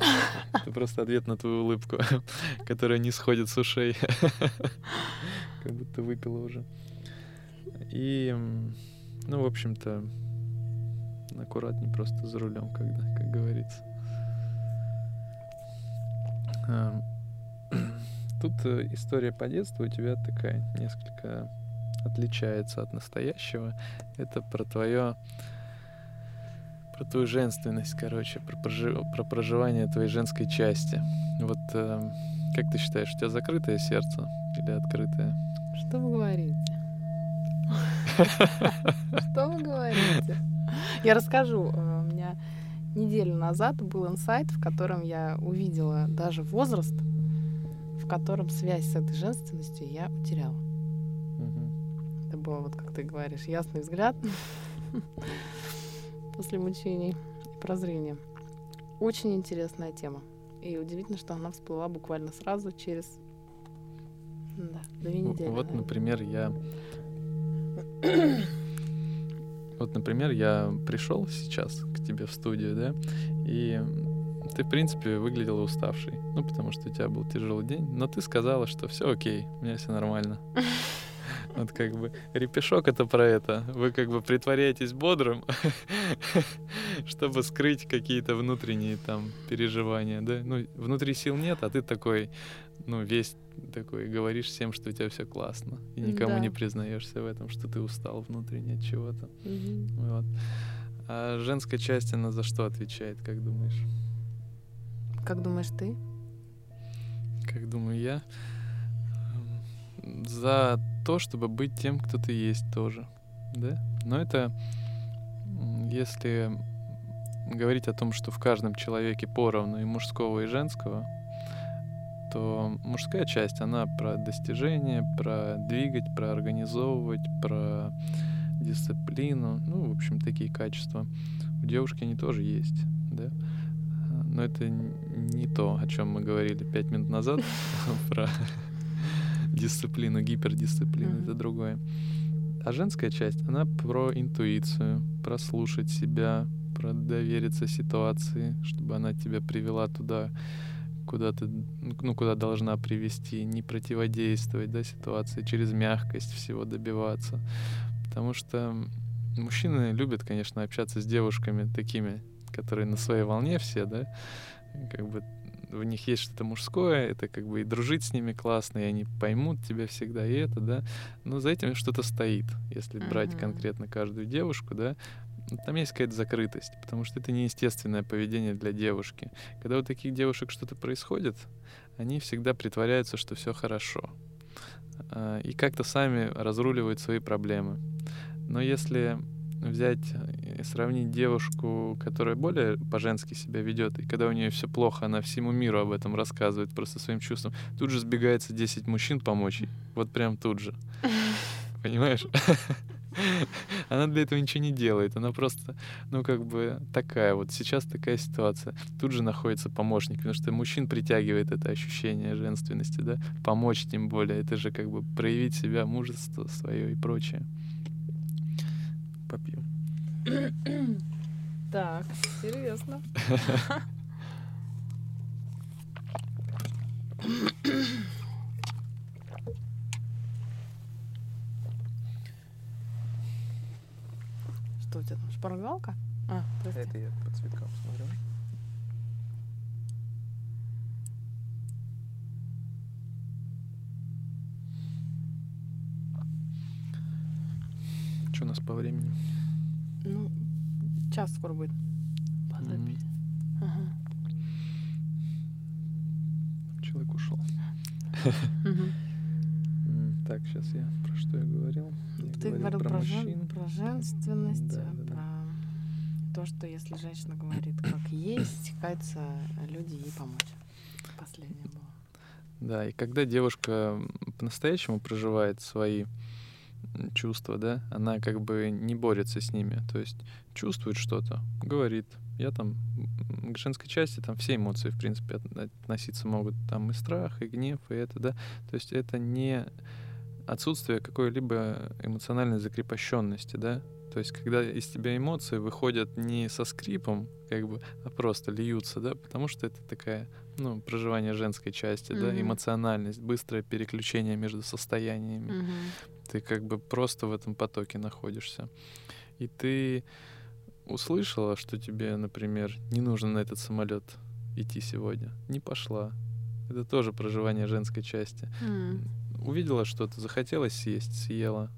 Это просто ответ на твою улыбку, которая не сходит с ушей. Как будто выпила уже. И, ну, в общем-то, аккуратней просто за рулем, когда, как говорится. Тут э, история по детству у тебя такая несколько отличается от настоящего. Это про твое про твою женственность, короче, про, прожи... про проживание твоей женской части. Вот э, как ты считаешь, у тебя закрытое сердце или открытое? Что вы говорите? Что вы говорите? Я расскажу. Э, у меня неделю назад был инсайт, в котором я увидела даже возраст, в котором связь с этой женственностью я утеряла. Это было вот, как ты говоришь, ясный взгляд после мучений и прозрения. Очень интересная тема. И удивительно, что она всплыла буквально сразу через да, две недели. Вот, наверное. например, я... Вот, например, я пришел сейчас к тебе в студию, да, и ты, в принципе, выглядела уставшей. Ну, потому что у тебя был тяжелый день. Но ты сказала, что все окей, у меня все нормально. Вот как бы репешок это про это. Вы как бы притворяетесь бодрым, чтобы скрыть какие-то внутренние там переживания, да? Ну, внутри сил нет, а ты такой, ну, весь такой, говоришь всем, что у тебя все классно. И никому да. не признаешься в этом, что ты устал внутренне от чего-то. Угу. Вот. А женская часть, она за что отвечает, как думаешь? Как думаешь ты? Как думаю я? За то, чтобы быть тем, кто ты есть тоже. Да? Но это, если говорить о том, что в каждом человеке поровну и мужского, и женского, то мужская часть, она про достижение, про двигать, про организовывать, про дисциплину, ну, в общем, такие качества. У девушки они тоже есть, да. Но это не то, о чем мы говорили пять минут назад про дисциплину, гипердисциплину, mm-hmm. это другое. А женская часть, она про интуицию, про слушать себя, про довериться ситуации, чтобы она тебя привела туда, куда ты, ну, куда должна привести, не противодействовать, да, ситуации, через мягкость всего добиваться. Потому что мужчины любят, конечно, общаться с девушками такими, которые на своей волне все, да, как бы в них есть что-то мужское, это как бы и дружить с ними классно, и они поймут тебя всегда, и это, да. Но за этим что-то стоит, если uh-huh. брать конкретно каждую девушку, да. Там есть какая-то закрытость, потому что это неестественное поведение для девушки. Когда у таких девушек что-то происходит, они всегда притворяются, что все хорошо. А, и как-то сами разруливают свои проблемы. Но если взять и сравнить девушку, которая более по-женски себя ведет, и когда у нее все плохо, она всему миру об этом рассказывает, просто своим чувством, тут же сбегается 10 мужчин помочь ей. Вот прям тут же. Понимаешь? Она для этого ничего не делает. Она просто, ну, как бы такая вот. Сейчас такая ситуация. Тут же находится помощник, потому что мужчин притягивает это ощущение женственности, да? Помочь тем более. Это же как бы проявить себя, мужество свое и прочее. Так, серьезно. Что у тебя там, шпаргалка? А, прости. Это я по цветкам смотрю. Что у нас по времени? Ну, час скоро будет. Мгм. Ага. Человек ушел. Так, сейчас я про что я говорил? Я Ты говорил про, жен- мужчин. про женственность, Да, да, да. про то, что если женщина говорит, как есть, кается люди ей помочь. Последнее было. Да, и когда девушка по-настоящему проживает свои чувства, да, она как бы не борется с ними, то есть чувствует что-то, говорит. Я там к женской части там все эмоции, в принципе, от- относиться могут. Там и страх, и гнев, и это, да. То есть это не отсутствие какой-либо эмоциональной закрепощенности, да. То есть когда из тебя эмоции выходят не со скрипом, как бы, а просто льются, да, потому что это такая ну, проживание женской части, да, Мгм. эмоциональность, быстрое переключение между состояниями. Мгм. Ты как бы просто в этом потоке находишься. И ты услышала, что тебе, например, не нужно на этот самолет идти сегодня. Не пошла. Это тоже проживание женской части. М. Увидела что-то, захотелось съесть, съела.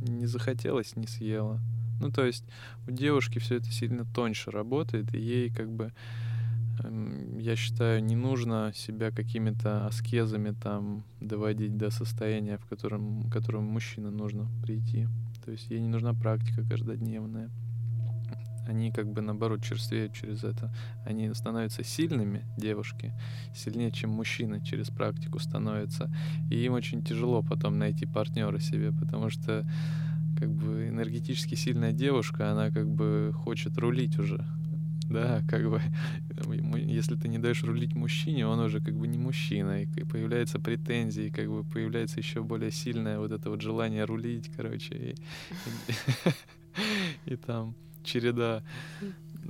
Не захотелось, не съела. Ну, то есть у девушки все это сильно тоньше работает, и ей как бы, я считаю, не нужно себя какими-то аскезами там доводить до состояния, в котором, к которому мужчина нужно прийти. То есть ей не нужна практика каждодневная. Они как бы наоборот черствеют через это. Они становятся сильными, девушки, сильнее, чем мужчины через практику становятся. И им очень тяжело потом найти партнера себе, потому что как бы энергетически сильная девушка, она как бы хочет рулить уже. Да, как бы, ему- если ты не даешь рулить мужчине, он уже как бы не мужчина, и появляются претензии, как бы появляется еще более сильное вот это вот желание рулить, короче, и, и- и там череда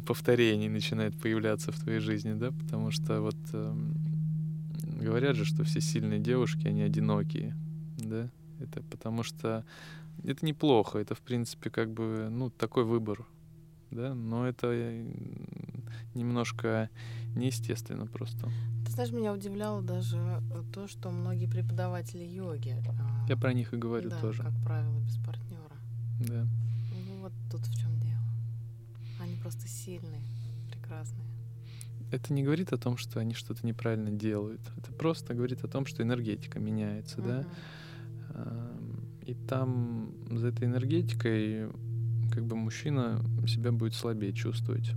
повторений начинает появляться в твоей жизни, да, потому что вот эм, говорят же, что все сильные девушки, они одинокие, да, это потому что это неплохо, это, в принципе, как бы, ну, такой выбор, да, но это э, немножко неестественно просто. Ты знаешь, меня удивляло даже э, то, что многие преподаватели йоги, а, Я про них и говорю да, тоже, как правило, без партнера. да. Ну вот тут в чем дело. Они просто сильные, прекрасные. Это не говорит о том, что они что-то неправильно делают, это просто говорит о том, что энергетика меняется, да, Мгм. Ам, И там за этой энергетикой как бы мужчина себя будет слабее чувствовать.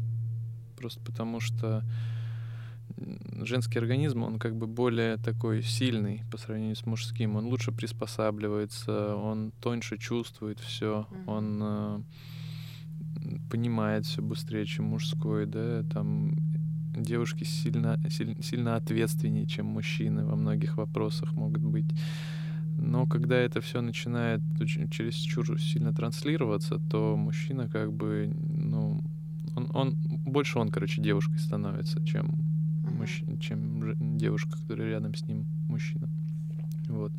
Просто потому что женский организм, он как бы более такой сильный по сравнению с мужским. Он лучше приспосабливается, он тоньше чувствует все, Мгм. он э, понимает все быстрее, чем мужской, да, там девушки сильно, силь- сильно ответственнее, чем мужчины во многих вопросах могут быть. Но когда это все начинает очень чересчур сильно транслироваться, то мужчина как бы, ну, он, он больше он, короче, девушкой становится, чем, Мгм. мужч- чем девушка, которая рядом с ним мужчина. Вот.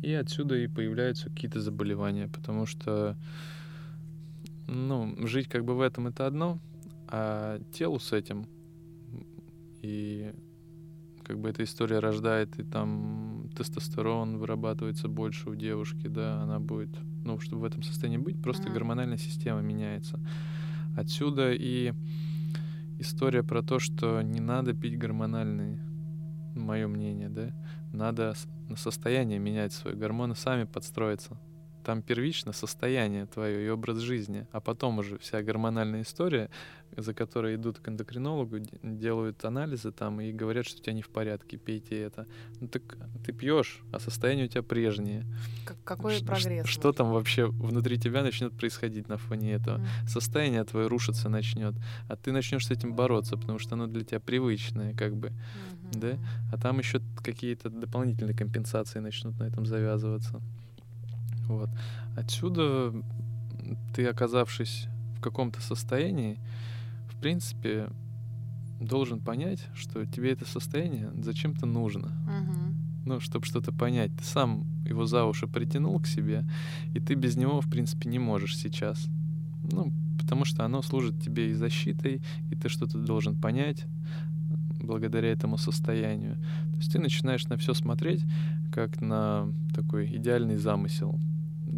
И отсюда и появляются какие-то заболевания, потому что, ну, жить как бы в этом это одно, а телу с этим и как бы эта история рождает, и там тестостерон вырабатывается больше у девушки, да, она будет, ну, чтобы в этом состоянии быть, просто Мгм. гормональная система меняется. Отсюда и история про то, что не надо пить гормональные мое мнение, да, надо на состояние менять свои гормоны, сами подстроиться там первично состояние твое и образ жизни, а потом уже вся гормональная история, за которой идут к эндокринологу, делают анализы там и говорят, что у тебя не в порядке, пейте это. Ну так ты пьешь, а состояние у тебя прежнее. Как, какой Ш- прогресс? Что, что там вообще внутри тебя начнет происходить на фоне этого? Mm. Состояние твое рушиться начнет, а ты начнешь с этим бороться, потому что оно для тебя привычное, как бы. Mm-hmm. Да? А там еще какие-то дополнительные компенсации начнут на этом завязываться. Вот. Отсюда ты, оказавшись в каком-то состоянии, в принципе, должен понять, что тебе это состояние зачем-то нужно. Угу. Ну, чтобы что-то понять. Ты сам его за уши притянул к себе, и ты без него, в принципе, не можешь сейчас. Ну, потому что оно служит тебе и защитой, и ты что-то должен понять благодаря этому состоянию. То есть ты начинаешь на все смотреть как на такой идеальный замысел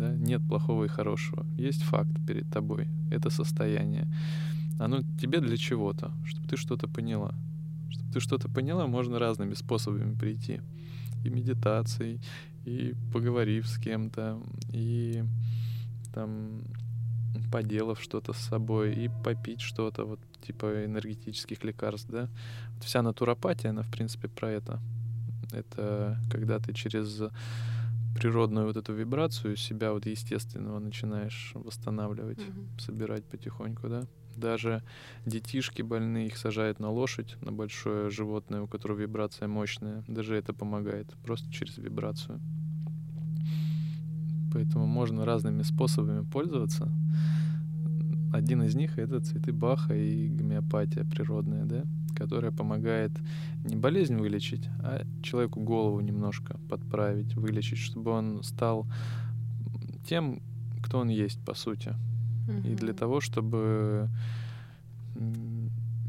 да, нет плохого и хорошего. Есть факт перед тобой, это состояние. Оно тебе для чего-то, чтобы ты что-то поняла. Чтобы ты что-то поняла, можно разными способами прийти. И медитацией, и поговорив с кем-то, и там поделав что-то с собой, и попить что-то, вот типа энергетических лекарств, да. Вот вся натуропатия, она, в принципе, про это. Это когда ты через природную вот эту вибрацию себя вот естественного начинаешь восстанавливать, mm-hmm. собирать потихоньку, да. Даже детишки больные, их сажают на лошадь, на большое животное, у которого вибрация мощная. Даже это помогает, просто через вибрацию. Поэтому можно разными способами пользоваться. Один из них — это цветы Баха и гомеопатия природная, да которая помогает не болезнь вылечить, а человеку голову немножко подправить, вылечить, чтобы он стал тем, кто он есть, по сути. Mm-hmm. И для того, чтобы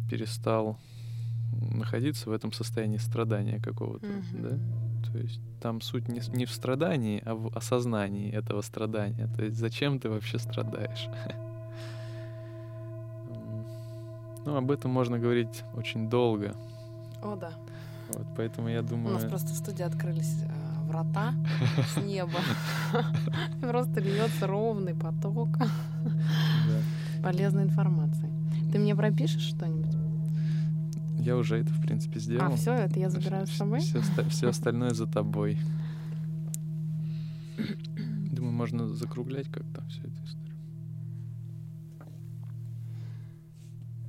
перестал находиться в этом состоянии страдания какого-то, mm-hmm. да? То есть там суть не, не в страдании, а в осознании этого страдания. То есть зачем ты вообще страдаешь? Ну, об этом можно говорить очень долго. О, да. Вот, поэтому я думаю... У нас просто в студии открылись э, врата с неба. Просто льется ровный поток полезной информации. Ты мне пропишешь что-нибудь? Я уже это, в принципе, сделал. А, все, это я забираю с собой? Все, все остальное за тобой. Думаю, можно закруглять как-то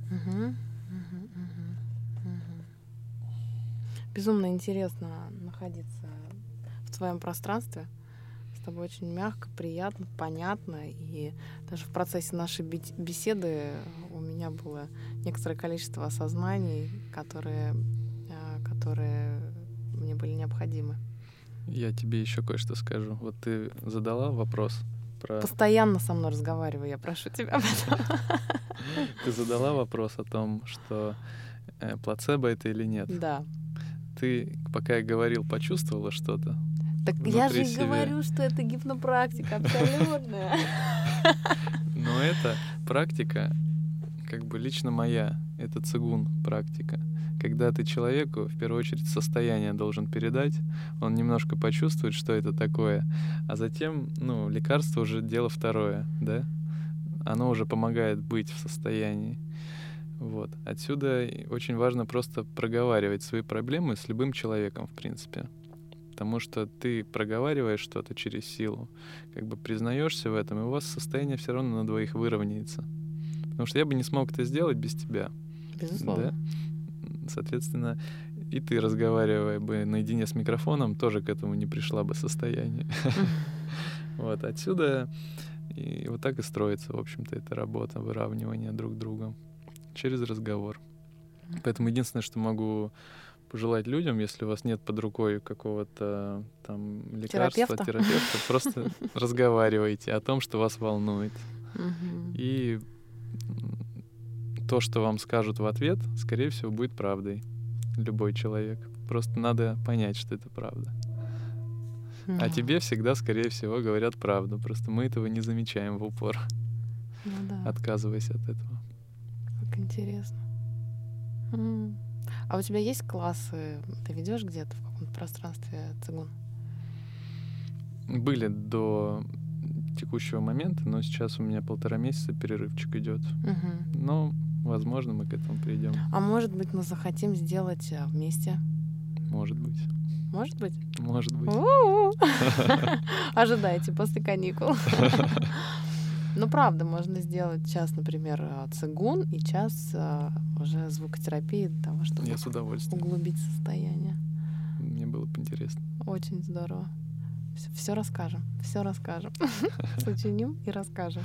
все это. Безумно интересно находиться в твоем пространстве. С тобой очень мягко, приятно, понятно. И даже в процессе нашей беседы у меня было некоторое количество осознаний, которые, а, которые мне были необходимы. Я тебе еще кое-что скажу. Вот ты задала вопрос про... Постоянно со мной разговаривай, я прошу тебя об этом. Ты задала вопрос о том, что э, плацебо это или нет. Да. Ты, пока я говорил, почувствовала что-то? Так я же себя. говорю, что это гипнопрактика абсолютная. Но это практика, как бы лично моя, это цигун практика когда ты человеку в первую очередь состояние должен передать, он немножко почувствует, что это такое, а затем, ну, лекарство уже дело второе, да? Оно уже помогает быть в состоянии. Вот. Отсюда очень важно просто проговаривать свои проблемы с любым человеком, в принципе. Потому что ты проговариваешь что-то через силу, как бы признаешься в этом, и у вас состояние все равно на двоих выровняется. Потому что я бы не смог это сделать без тебя. Безусловно. Да? Соответственно, и ты, разговаривая бы наедине с микрофоном, тоже к этому не пришла бы состояние. Вот отсюда и вот так и строится, в общем-то, эта работа, выравнивание друг друга через разговор. Поэтому единственное, что могу пожелать людям, если у вас нет под рукой какого-то там лекарства, терапевта, терапевта просто разговаривайте о том, что вас волнует. И то, что вам скажут в ответ, скорее всего, будет правдой. Любой человек. Просто надо понять, что это правда. Mm. А тебе всегда, скорее всего, говорят правду. Просто мы этого не замечаем в упор. Ну, да. Отказываясь от этого. Как интересно. Mm. А у тебя есть классы? Ты ведешь где-то в каком-то пространстве цигун? Были до текущего момента, но сейчас у меня полтора месяца перерывчик идет. Угу. Но, возможно, мы к этому придем. А может быть, мы захотим сделать э, вместе? Может быть. Может быть? Может быть. Ожидайте после каникул. Ну, правда, можно сделать час, например, э, цигун и час э, уже звукотерапии для того, чтобы Я с удовольствием. углубить состояние. Мне было бы интересно. Очень здорово. Все, все расскажем, все расскажем. Сочиним и расскажем.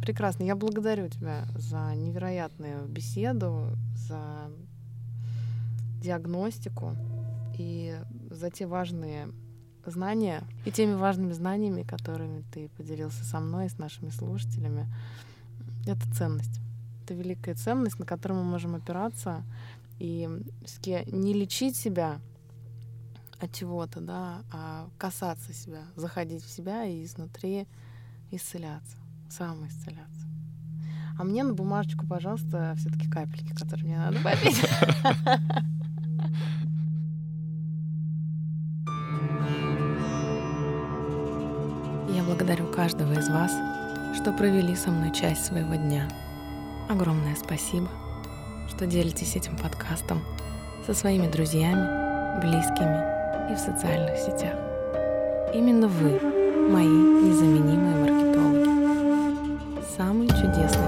Прекрасно. Я благодарю тебя за невероятную беседу, за диагностику и за те важные знания и теми важными знаниями, которыми ты поделился со мной и с нашими слушателями. Это ценность. Это великая ценность, на которую мы можем опираться и не лечить себя от чего-то, да, а касаться себя, заходить в себя и изнутри исцеляться, самоисцеляться. А мне на бумажечку, пожалуйста, все-таки капельки, которые мне надо попить. Я благодарю каждого из вас, что провели со мной часть своего дня. Огромное спасибо, что делитесь этим подкастом со своими друзьями, близкими и в социальных сетях. Именно вы мои незаменимые маркетологи чудесной.